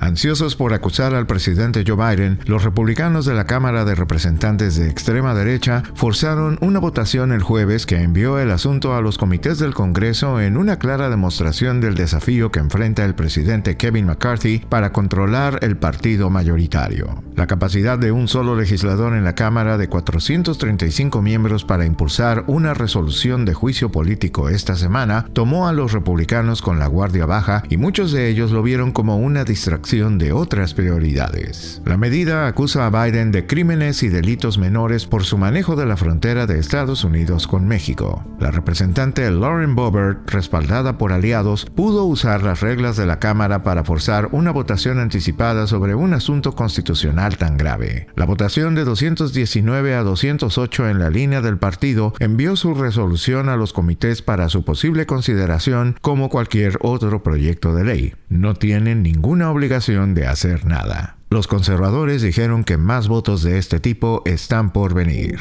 Ansiosos por acusar al presidente Joe Biden, los republicanos de la Cámara de Representantes de extrema derecha forzaron una votación el jueves que envió el asunto a los comités del Congreso en una clara demostración del desafío que enfrenta el presidente Kevin McCarthy para controlar el partido mayoritario. La capacidad de un solo legislador en la Cámara de 435 miembros para impulsar una resolución de juicio político esta semana tomó a los republicanos con la guardia baja y muchos de ellos lo vieron como una distracción de otras prioridades. La medida acusa a Biden de crímenes y delitos menores por su manejo de la frontera de Estados Unidos con México. La representante Lauren Boebert, respaldada por aliados, pudo usar las reglas de la Cámara para forzar una votación anticipada sobre un asunto constitucional tan grave. La votación de 219 a 208 en la línea del partido envió su resolución a los comités para su posible consideración como cualquier otro proyecto de ley. No tienen ninguna obligación de hacer nada. Los conservadores dijeron que más votos de este tipo están por venir.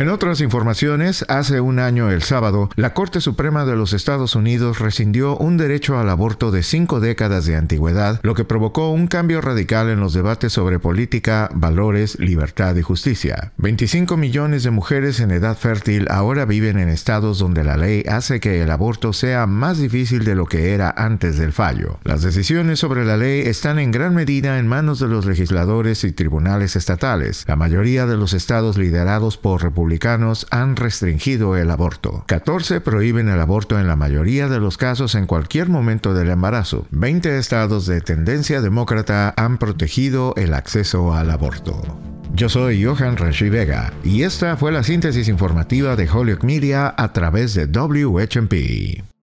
En otras informaciones, hace un año el sábado, la Corte Suprema de los Estados Unidos rescindió un derecho al aborto de cinco décadas de antigüedad, lo que provocó un cambio radical en los debates sobre política, valores, libertad y justicia. 25 millones de mujeres en edad fértil ahora viven en estados donde la ley hace que el aborto sea más difícil de lo que era antes del fallo. Las decisiones sobre la ley están en gran medida en manos de los legisladores y tribunales estatales. La mayoría de los estados liderados por republicanos han restringido el aborto. 14 prohíben el aborto en la mayoría de los casos en cualquier momento del embarazo. 20 estados de tendencia demócrata han protegido el acceso al aborto. Yo soy Johan Rashi Vega y esta fue la síntesis informativa de Holyoke Media a través de WHMP.